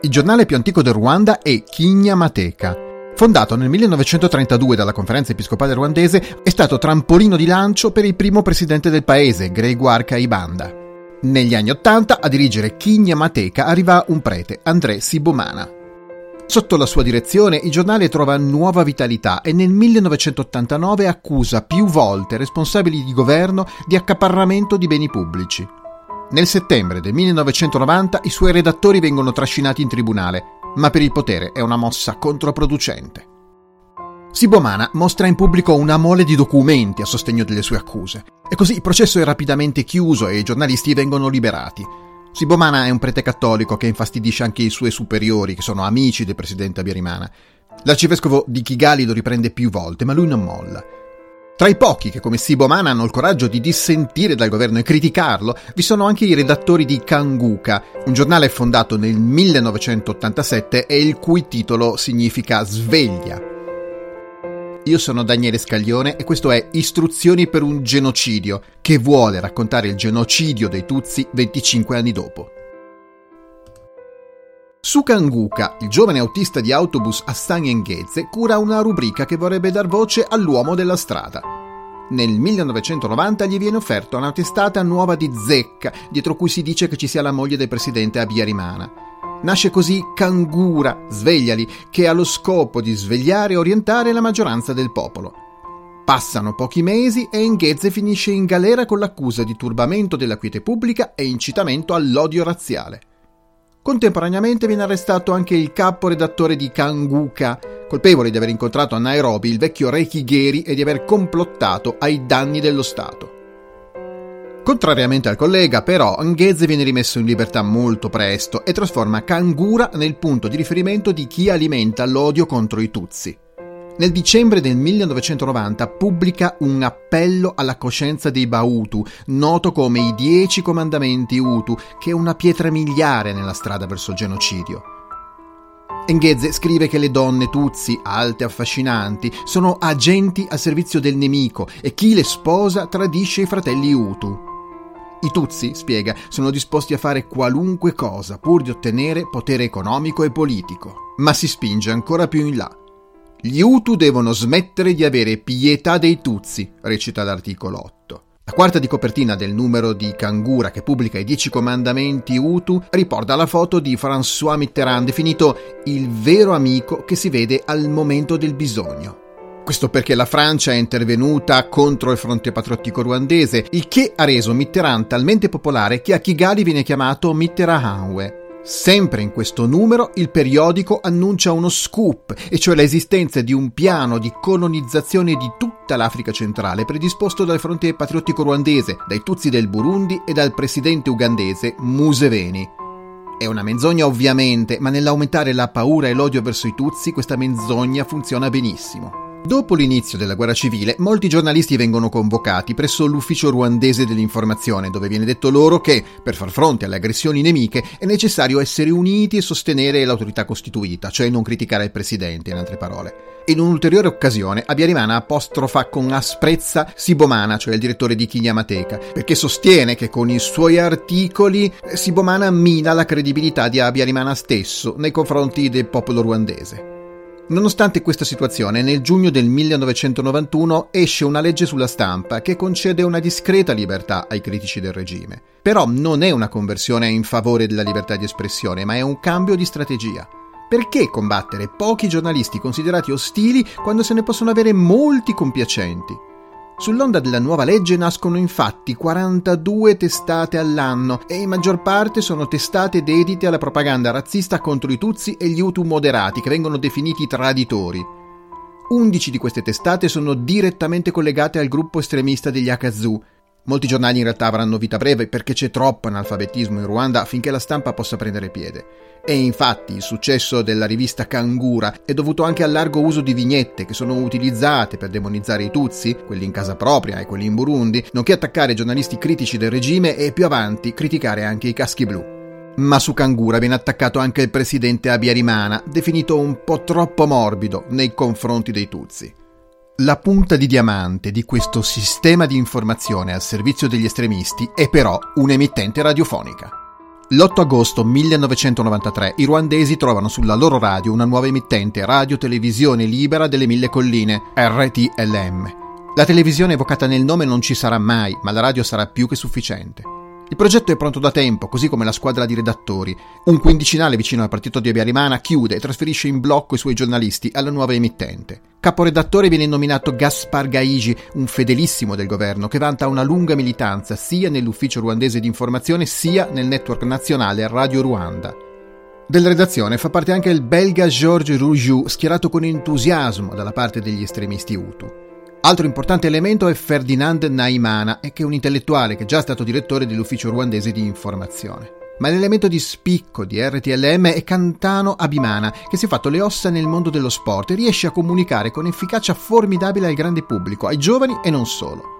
Il giornale più antico del Ruanda è Kigna Mateka. Fondato nel 1932 dalla conferenza episcopale ruandese, è stato trampolino di lancio per il primo presidente del paese, Gregoire Kaibanda. Negli anni Ottanta a dirigere Kigna Mateka arriva un prete, André Sibomana. Sotto la sua direzione il giornale trova nuova vitalità e nel 1989 accusa più volte responsabili di governo di accaparramento di beni pubblici. Nel settembre del 1990 i suoi redattori vengono trascinati in tribunale, ma per il potere è una mossa controproducente. Sibomana mostra in pubblico una mole di documenti a sostegno delle sue accuse, e così il processo è rapidamente chiuso e i giornalisti vengono liberati. Sibomana è un prete cattolico che infastidisce anche i suoi superiori, che sono amici del presidente Abiyarimana. L'arcivescovo di Kigali lo riprende più volte, ma lui non molla. Tra i pochi che come Sibomana hanno il coraggio di dissentire dal governo e criticarlo, vi sono anche i redattori di Kanguka, un giornale fondato nel 1987 e il cui titolo significa sveglia. Io sono Daniele Scaglione e questo è Istruzioni per un genocidio, che vuole raccontare il genocidio dei Tutsi 25 anni dopo. Suka Nguka, il giovane autista di autobus a San Engheze, cura una rubrica che vorrebbe dar voce all'uomo della strada. Nel 1990 gli viene offerta una testata nuova di zecca, dietro cui si dice che ci sia la moglie del presidente Abiyarimana. Nasce così Kangura, Svegliali, che ha lo scopo di svegliare e orientare la maggioranza del popolo. Passano pochi mesi e Engheze finisce in galera con l'accusa di turbamento della quiete pubblica e incitamento all'odio razziale. Contemporaneamente viene arrestato anche il capo redattore di Kanguka, colpevole di aver incontrato a Nairobi il vecchio re Kigeri e di aver complottato ai danni dello Stato. Contrariamente al collega, però, Angheze viene rimesso in libertà molto presto e trasforma Kangura nel punto di riferimento di chi alimenta l'odio contro i Tutsi. Nel dicembre del 1990 pubblica un appello alla coscienza dei Bautu, noto come i Dieci Comandamenti Hutu, che è una pietra miliare nella strada verso il genocidio. Engheze scrive che le donne Tutsi, alte e affascinanti, sono agenti al servizio del nemico e chi le sposa tradisce i fratelli Hutu. I Tutsi, spiega, sono disposti a fare qualunque cosa pur di ottenere potere economico e politico. Ma si spinge ancora più in là. Gli Hutu devono smettere di avere pietà dei Tutsi, recita l'articolo 8. La quarta di copertina del numero di Kangura che pubblica i Dieci Comandamenti Hutu riporta la foto di François Mitterrand definito il vero amico che si vede al momento del bisogno. Questo perché la Francia è intervenuta contro il fronte patriottico ruandese, il che ha reso Mitterrand talmente popolare che a Kigali viene chiamato Mitterrandwe, Sempre in questo numero il periodico annuncia uno scoop, e cioè l'esistenza di un piano di colonizzazione di tutta l'Africa centrale predisposto dal fronte patriottico ruandese, dai Tutsi del Burundi e dal presidente ugandese Museveni. È una menzogna ovviamente, ma nell'aumentare la paura e l'odio verso i Tutsi questa menzogna funziona benissimo. Dopo l'inizio della guerra civile, molti giornalisti vengono convocati presso l'ufficio ruandese dell'informazione, dove viene detto loro che, per far fronte alle aggressioni nemiche, è necessario essere uniti e sostenere l'autorità costituita, cioè non criticare il presidente, in altre parole. In un'ulteriore occasione, Abiyarimana apostrofa con asprezza Sibomana, cioè il direttore di Kinyamateka, perché sostiene che con i suoi articoli Sibomana mina la credibilità di Abiyarimana stesso nei confronti del popolo ruandese. Nonostante questa situazione, nel giugno del 1991 esce una legge sulla stampa che concede una discreta libertà ai critici del regime. Però non è una conversione in favore della libertà di espressione, ma è un cambio di strategia. Perché combattere pochi giornalisti considerati ostili quando se ne possono avere molti compiacenti? Sull'onda della nuova legge nascono infatti 42 testate all'anno e in maggior parte sono testate dedite alla propaganda razzista contro i Tutsi e gli Hutu moderati che vengono definiti traditori. 11 di queste testate sono direttamente collegate al gruppo estremista degli Akazu Molti giornali in realtà avranno vita breve perché c'è troppo analfabetismo in Ruanda affinché la stampa possa prendere piede. E infatti il successo della rivista Kangura è dovuto anche al largo uso di vignette che sono utilizzate per demonizzare i Tutsi, quelli in casa propria e quelli in Burundi, nonché attaccare giornalisti critici del regime e più avanti criticare anche i caschi blu. Ma su Kangura viene attaccato anche il presidente Abiyarimana, definito un po' troppo morbido nei confronti dei Tutsi. La punta di diamante di questo sistema di informazione al servizio degli estremisti è però un'emittente radiofonica. L'8 agosto 1993 i ruandesi trovano sulla loro radio una nuova emittente, Radio Televisione Libera delle Mille Colline, RTLM. La televisione evocata nel nome non ci sarà mai, ma la radio sarà più che sufficiente. Il progetto è pronto da tempo, così come la squadra di redattori. Un quindicinale vicino al partito di Abiarimana chiude e trasferisce in blocco i suoi giornalisti alla nuova emittente. Caporedattore viene nominato Gaspar Gaigi, un fedelissimo del governo che vanta una lunga militanza sia nell'ufficio ruandese di informazione sia nel network nazionale Radio Ruanda. Della redazione fa parte anche il belga Georges Rougiou, schierato con entusiasmo dalla parte degli estremisti Hutu. Altro importante elemento è Ferdinand Naimana, che è un intellettuale che è già stato direttore dell'ufficio ruandese di informazione. Ma l'elemento di spicco di RTLM è Cantano Abimana, che si è fatto le ossa nel mondo dello sport e riesce a comunicare con efficacia formidabile al grande pubblico, ai giovani e non solo.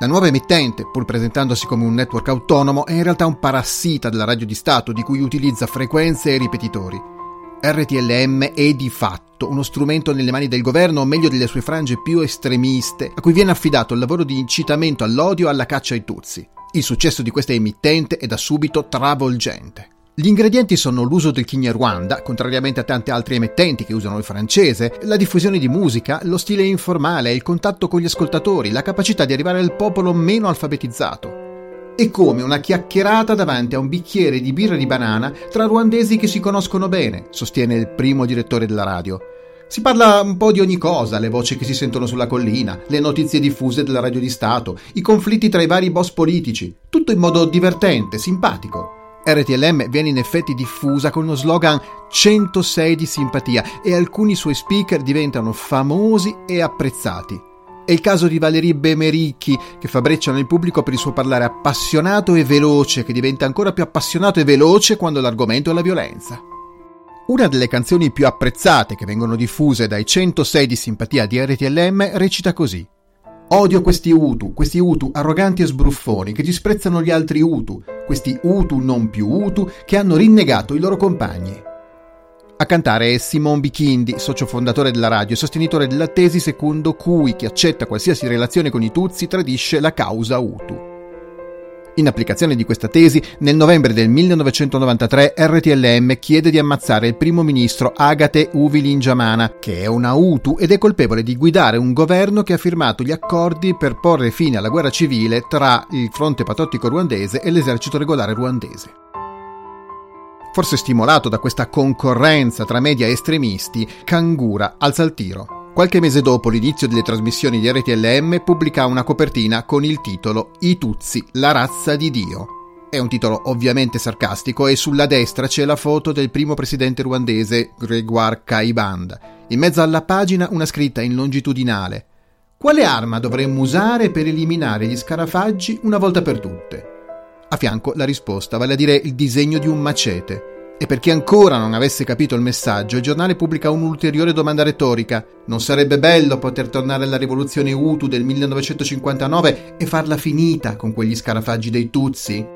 La nuova emittente, pur presentandosi come un network autonomo, è in realtà un parassita della radio di Stato di cui utilizza frequenze e ripetitori. RTLM è di fatto uno strumento nelle mani del governo, o meglio delle sue frange più estremiste, a cui viene affidato il lavoro di incitamento all'odio e alla caccia ai Tutsi. Il successo di questa emittente è da subito travolgente. Gli ingredienti sono l'uso del Kinyarwanda, contrariamente a tante altre emittenti che usano il francese, la diffusione di musica, lo stile informale, il contatto con gli ascoltatori, la capacità di arrivare al popolo meno alfabetizzato. È come una chiacchierata davanti a un bicchiere di birra di banana tra ruandesi che si conoscono bene, sostiene il primo direttore della radio. Si parla un po' di ogni cosa, le voci che si sentono sulla collina, le notizie diffuse della radio di Stato, i conflitti tra i vari boss politici, tutto in modo divertente, simpatico. RTLM viene in effetti diffusa con lo slogan 106 di simpatia e alcuni suoi speaker diventano famosi e apprezzati. È il caso di Valerie Bemericchi, che fa breccia nel pubblico per il suo parlare appassionato e veloce, che diventa ancora più appassionato e veloce quando l'argomento è la violenza. Una delle canzoni più apprezzate che vengono diffuse dai 106 di simpatia di RTLM recita così. Odio questi Utu, questi Utu arroganti e sbruffoni che disprezzano gli altri Utu, questi Utu non più Utu che hanno rinnegato i loro compagni. A cantare è Simon Bichindi, socio fondatore della radio e sostenitore della tesi secondo cui chi accetta qualsiasi relazione con i Tutsi tradisce la causa Hutu. In applicazione di questa tesi, nel novembre del 1993 RTLM chiede di ammazzare il primo ministro Agate Uvilinjamana, che è una Hutu ed è colpevole di guidare un governo che ha firmato gli accordi per porre fine alla guerra civile tra il fronte patriottico ruandese e l'esercito regolare ruandese. Forse stimolato da questa concorrenza tra media estremisti, Kangura alza il tiro. Qualche mese dopo l'inizio delle trasmissioni di RTLM pubblica una copertina con il titolo I Tutsi, la razza di Dio. È un titolo ovviamente sarcastico e sulla destra c'è la foto del primo presidente ruandese Gregoire Kaibanda. In mezzo alla pagina una scritta in longitudinale. Quale arma dovremmo usare per eliminare gli scarafaggi una volta per tutte? A fianco la risposta, vale a dire il disegno di un macete. E per chi ancora non avesse capito il messaggio, il giornale pubblica un'ulteriore domanda retorica. Non sarebbe bello poter tornare alla rivoluzione Hutu del 1959 e farla finita con quegli scarafaggi dei Tutsi?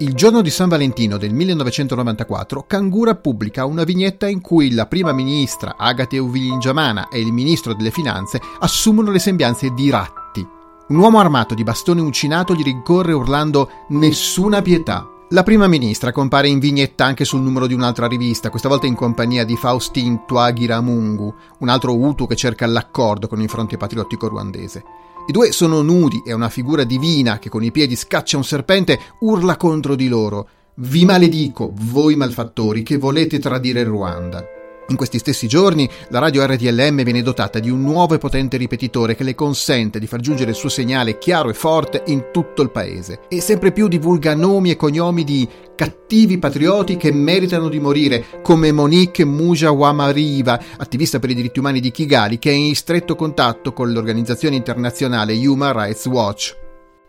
Il giorno di San Valentino del 1994, Kangura pubblica una vignetta in cui la prima ministra Agate Uvilingiamana e il ministro delle finanze assumono le sembianze di ratti un uomo armato di bastone uncinato gli ricorre urlando Nessuna pietà. La prima ministra compare in vignetta anche sul numero di un'altra rivista, questa volta in compagnia di Faustin Twagiramungu, un altro Hutu che cerca l'accordo con il fronte patriottico ruandese. I due sono nudi e una figura divina che con i piedi scaccia un serpente urla contro di loro. Vi maledico, voi malfattori, che volete tradire il Ruanda. In questi stessi giorni la radio RTLM viene dotata di un nuovo e potente ripetitore che le consente di far giungere il suo segnale chiaro e forte in tutto il paese e sempre più divulga nomi e cognomi di cattivi patrioti che meritano di morire, come Monique Mujawamariva, attivista per i diritti umani di Kigali, che è in stretto contatto con l'organizzazione internazionale Human Rights Watch.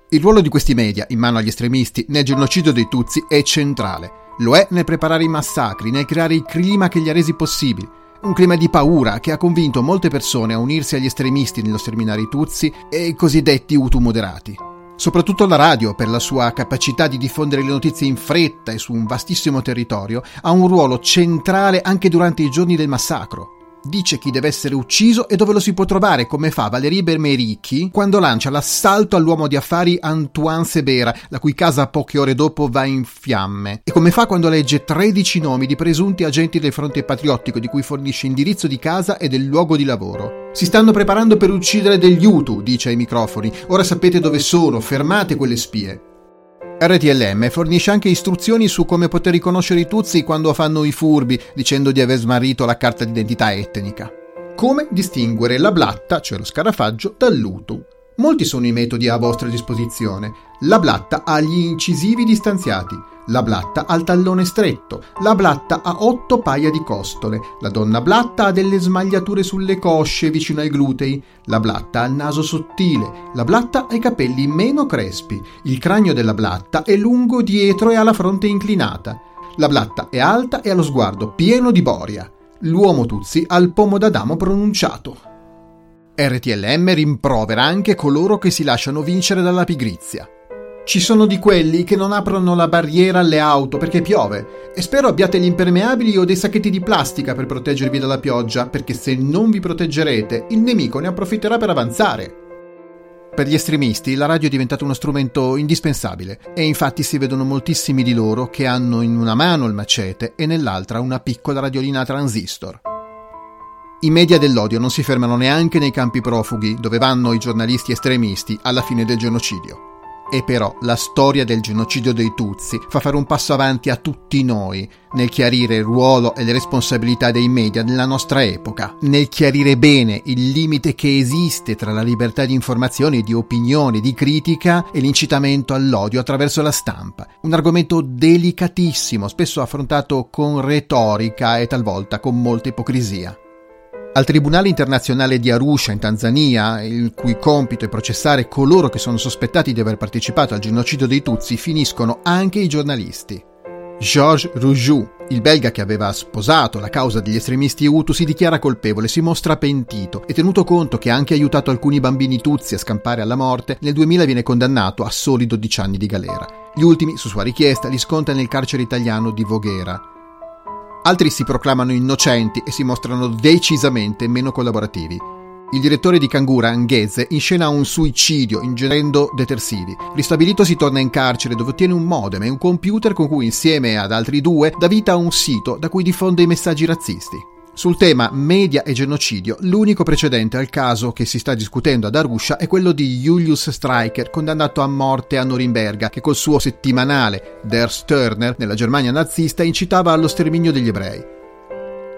Il ruolo di questi media, in mano agli estremisti, nel genocidio dei Tutsi è centrale. Lo è nel preparare i massacri, nel creare il clima che li ha resi possibili. Un clima di paura che ha convinto molte persone a unirsi agli estremisti nello sterminare i Tutsi e i cosiddetti Hutu moderati. Soprattutto la radio, per la sua capacità di diffondere le notizie in fretta e su un vastissimo territorio, ha un ruolo centrale anche durante i giorni del massacro. Dice chi deve essere ucciso e dove lo si può trovare, come fa Valérie Bermerichi quando lancia l'assalto all'uomo di affari Antoine Sebera, la cui casa poche ore dopo va in fiamme, e come fa quando legge 13 nomi di presunti agenti del fronte patriottico di cui fornisce indirizzo di casa e del luogo di lavoro. Si stanno preparando per uccidere degli Hutu, dice ai microfoni. Ora sapete dove sono, fermate quelle spie. RTLM fornisce anche istruzioni su come poter riconoscere i Tutsi quando fanno i furbi, dicendo di aver smarrito la carta d'identità etnica. Come distinguere la blatta, cioè lo scarafaggio, dall'utu. Molti sono i metodi a vostra disposizione. La blatta ha gli incisivi distanziati, la blatta ha il tallone stretto, la blatta ha otto paia di costole, la donna blatta ha delle smagliature sulle cosce vicino ai glutei, la blatta ha il naso sottile, la blatta ha i capelli meno crespi, il cranio della blatta è lungo dietro e ha la fronte inclinata, la blatta è alta e ha lo sguardo pieno di boria. L'uomo Tuzzi ha il pomo d'Adamo pronunciato. RTLM rimprovera anche coloro che si lasciano vincere dalla pigrizia. Ci sono di quelli che non aprono la barriera alle auto perché piove e spero abbiate gli impermeabili o dei sacchetti di plastica per proteggervi dalla pioggia perché se non vi proteggerete il nemico ne approfitterà per avanzare. Per gli estremisti la radio è diventata uno strumento indispensabile e infatti si vedono moltissimi di loro che hanno in una mano il macete e nell'altra una piccola radiolina transistor. I media dell'odio non si fermano neanche nei campi profughi dove vanno i giornalisti estremisti alla fine del genocidio. E però la storia del genocidio dei Tutsi fa fare un passo avanti a tutti noi nel chiarire il ruolo e le responsabilità dei media nella nostra epoca, nel chiarire bene il limite che esiste tra la libertà di informazione, di opinione, di critica e l'incitamento all'odio attraverso la stampa. Un argomento delicatissimo, spesso affrontato con retorica e talvolta con molta ipocrisia. Al Tribunale internazionale di Arusha in Tanzania, il cui compito è processare coloro che sono sospettati di aver partecipato al genocidio dei Tutsi, finiscono anche i giornalisti. Georges Roujoux, il belga che aveva sposato la causa degli estremisti Hutu, si dichiara colpevole, si mostra pentito e tenuto conto che ha anche aiutato alcuni bambini Tutsi a scampare alla morte, nel 2000 viene condannato a soli 12 anni di galera. Gli ultimi, su sua richiesta, li sconta nel carcere italiano di Voghera. Altri si proclamano innocenti e si mostrano decisamente meno collaborativi. Il direttore di Kangura, Angheze, inscena un suicidio ingerendo detersivi. Ristabilito si torna in carcere dove ottiene un modem e un computer con cui insieme ad altri due dà vita a un sito da cui diffonde i messaggi razzisti. Sul tema media e genocidio, l'unico precedente al caso che si sta discutendo ad Arusha è quello di Julius Streicher, condannato a morte a Norimberga, che col suo settimanale Der Stirner nella Germania nazista incitava allo sterminio degli ebrei.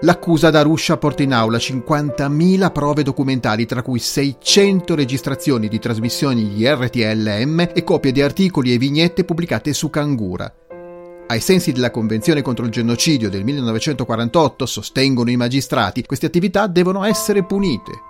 L'accusa ad Arusha porta in aula 50.000 prove documentali, tra cui 600 registrazioni di trasmissioni di RTLM e copie di articoli e vignette pubblicate su Kangura. Ai sensi della Convenzione contro il genocidio del 1948, sostengono i magistrati, queste attività devono essere punite.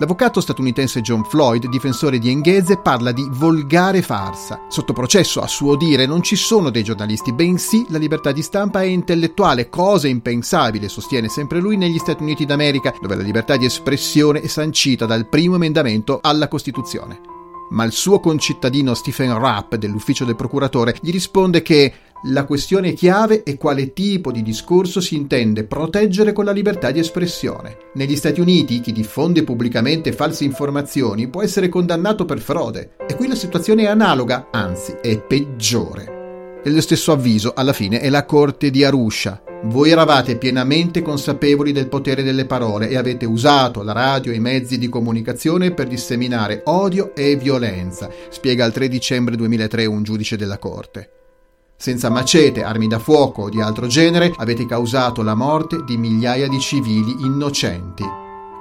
L'avvocato statunitense John Floyd, difensore di Enghese, parla di volgare farsa. Sotto processo, a suo dire, non ci sono dei giornalisti, bensì la libertà di stampa è intellettuale, cosa impensabile, sostiene sempre lui, negli Stati Uniti d'America, dove la libertà di espressione è sancita dal primo emendamento alla Costituzione. Ma il suo concittadino Stephen Rapp, dell'ufficio del procuratore, gli risponde che la questione chiave è quale tipo di discorso si intende proteggere con la libertà di espressione. Negli Stati Uniti chi diffonde pubblicamente false informazioni può essere condannato per frode e qui la situazione è analoga, anzi è peggiore. E lo stesso avviso alla fine è la Corte di Arusha. Voi eravate pienamente consapevoli del potere delle parole e avete usato la radio e i mezzi di comunicazione per disseminare odio e violenza, spiega il 3 dicembre 2003 un giudice della Corte. Senza macete, armi da fuoco o di altro genere avete causato la morte di migliaia di civili innocenti.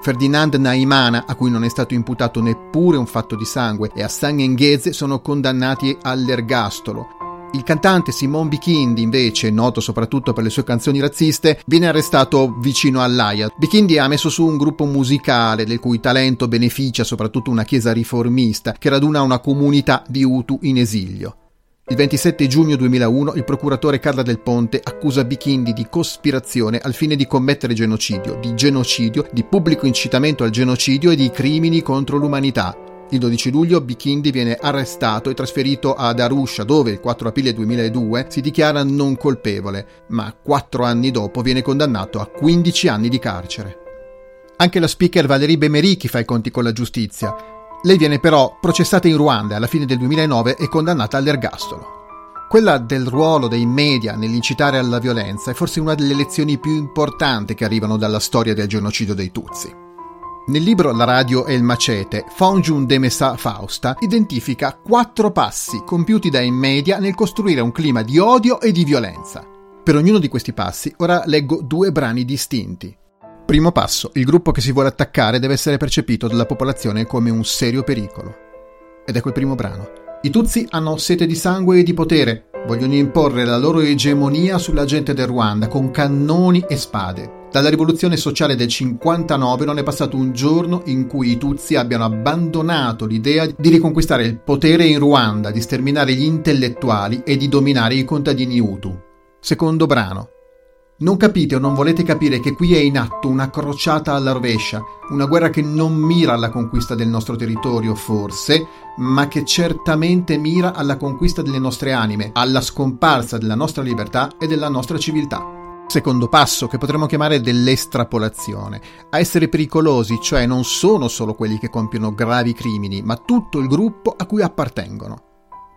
Ferdinand Naimana, a cui non è stato imputato neppure un fatto di sangue, e Hassan Engheze sono condannati all'ergastolo. Il cantante Simon Bikindi, invece, noto soprattutto per le sue canzoni razziste, viene arrestato vicino all'Aia. Bikindi ha messo su un gruppo musicale del cui talento beneficia soprattutto una chiesa riformista che raduna una comunità di Hutu in esilio. Il 27 giugno 2001 il procuratore Carla Del Ponte accusa Bichindi di cospirazione al fine di commettere genocidio, di genocidio, di pubblico incitamento al genocidio e di crimini contro l'umanità. Il 12 luglio Bichindi viene arrestato e trasferito ad Arusha dove il 4 aprile 2002 si dichiara non colpevole, ma quattro anni dopo viene condannato a 15 anni di carcere. Anche la speaker Valérie Bemericchi fa i conti con la giustizia. Lei viene però processata in Ruanda alla fine del 2009 e condannata all'ergastolo. Quella del ruolo dei media nell'incitare alla violenza è forse una delle lezioni più importanti che arrivano dalla storia del genocidio dei Tutsi. Nel libro La radio e il macete, Fonjun de Messa Fausta identifica quattro passi compiuti dai media nel costruire un clima di odio e di violenza. Per ognuno di questi passi ora leggo due brani distinti. Primo passo, il gruppo che si vuole attaccare deve essere percepito dalla popolazione come un serio pericolo. Ed ecco il primo brano. I Tutsi hanno sete di sangue e di potere, vogliono imporre la loro egemonia sulla gente del Ruanda con cannoni e spade. Dalla rivoluzione sociale del 59 non è passato un giorno in cui i Tutsi abbiano abbandonato l'idea di riconquistare il potere in Ruanda, di sterminare gli intellettuali e di dominare i contadini Hutu. Secondo brano. Non capite o non volete capire che qui è in atto una crociata alla rovescia, una guerra che non mira alla conquista del nostro territorio, forse, ma che certamente mira alla conquista delle nostre anime, alla scomparsa della nostra libertà e della nostra civiltà secondo passo che potremmo chiamare dell'estrapolazione. A essere pericolosi, cioè non sono solo quelli che compiono gravi crimini, ma tutto il gruppo a cui appartengono.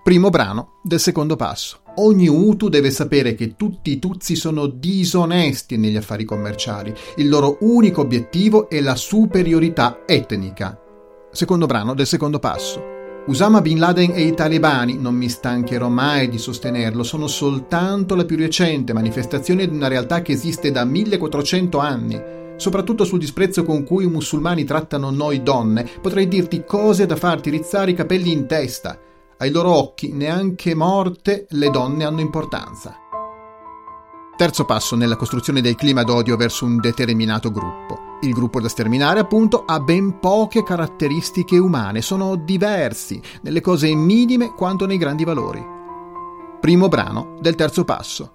Primo brano del secondo passo. Ogni Utu deve sapere che tutti i Tutsi sono disonesti negli affari commerciali. Il loro unico obiettivo è la superiorità etnica. Secondo brano del secondo passo. Usama Bin Laden e i talebani, non mi stancherò mai di sostenerlo, sono soltanto la più recente manifestazione di una realtà che esiste da 1400 anni. Soprattutto sul disprezzo con cui i musulmani trattano noi donne, potrei dirti cose da farti rizzare i capelli in testa. Ai loro occhi, neanche morte, le donne hanno importanza. Terzo passo nella costruzione del clima d'odio verso un determinato gruppo. Il gruppo da sterminare, appunto, ha ben poche caratteristiche umane, sono diversi nelle cose minime quanto nei grandi valori. Primo brano del terzo passo.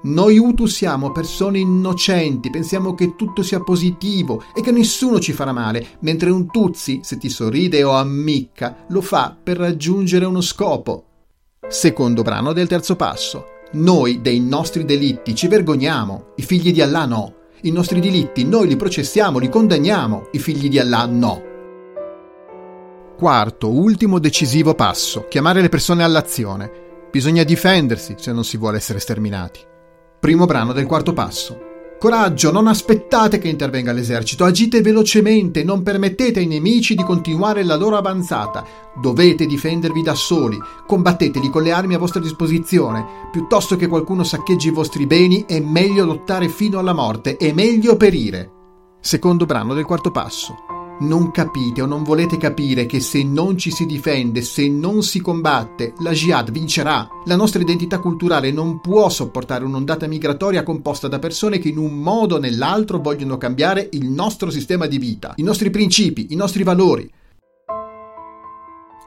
Noi Utu siamo persone innocenti, pensiamo che tutto sia positivo e che nessuno ci farà male, mentre un Tutsi, se ti sorride o ammicca, lo fa per raggiungere uno scopo. Secondo brano del terzo passo. Noi dei nostri delitti ci vergogniamo, i figli di Allah no. I nostri delitti noi li processiamo, li condanniamo, i figli di Allah no. Quarto, ultimo decisivo passo, chiamare le persone all'azione. Bisogna difendersi se non si vuole essere sterminati. Primo brano del quarto passo. Coraggio, non aspettate che intervenga l'esercito, agite velocemente, non permettete ai nemici di continuare la loro avanzata. Dovete difendervi da soli, combatteteli con le armi a vostra disposizione. Piuttosto che qualcuno saccheggi i vostri beni, è meglio lottare fino alla morte, è meglio perire. Secondo brano del quarto passo. Non capite o non volete capire che se non ci si difende, se non si combatte, la jihad vincerà. La nostra identità culturale non può sopportare un'ondata migratoria composta da persone che in un modo o nell'altro vogliono cambiare il nostro sistema di vita, i nostri principi, i nostri valori.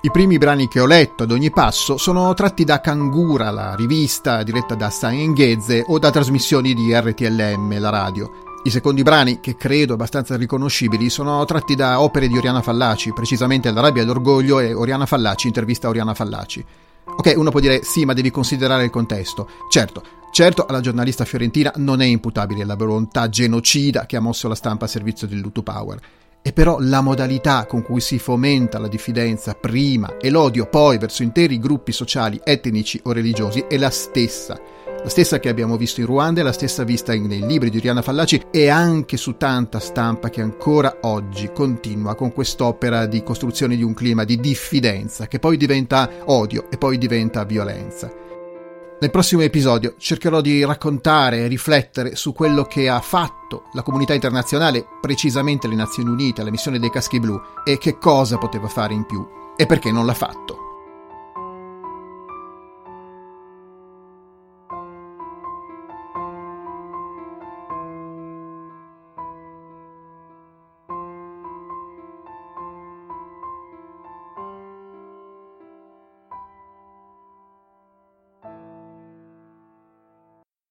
I primi brani che ho letto ad ogni passo sono tratti da Kangura, la rivista diretta da Stein Ghezze, o da trasmissioni di RTLM, la radio. I secondi brani, che credo abbastanza riconoscibili, sono tratti da opere di Oriana Fallaci, precisamente La rabbia e l'orgoglio e Oriana Fallaci, intervista Oriana Fallaci. Ok, uno può dire sì, ma devi considerare il contesto. Certo, certo alla giornalista fiorentina non è imputabile la volontà genocida che ha mosso la stampa a servizio del Lutu Power. E però la modalità con cui si fomenta la diffidenza prima e l'odio poi verso interi gruppi sociali, etnici o religiosi è la stessa la stessa che abbiamo visto in Ruanda è la stessa vista nei libri di Oriana Fallaci e anche su tanta stampa che ancora oggi continua con quest'opera di costruzione di un clima di diffidenza che poi diventa odio e poi diventa violenza. Nel prossimo episodio cercherò di raccontare e riflettere su quello che ha fatto la comunità internazionale, precisamente le Nazioni Unite, la missione dei caschi blu, e che cosa poteva fare in più e perché non l'ha fatto.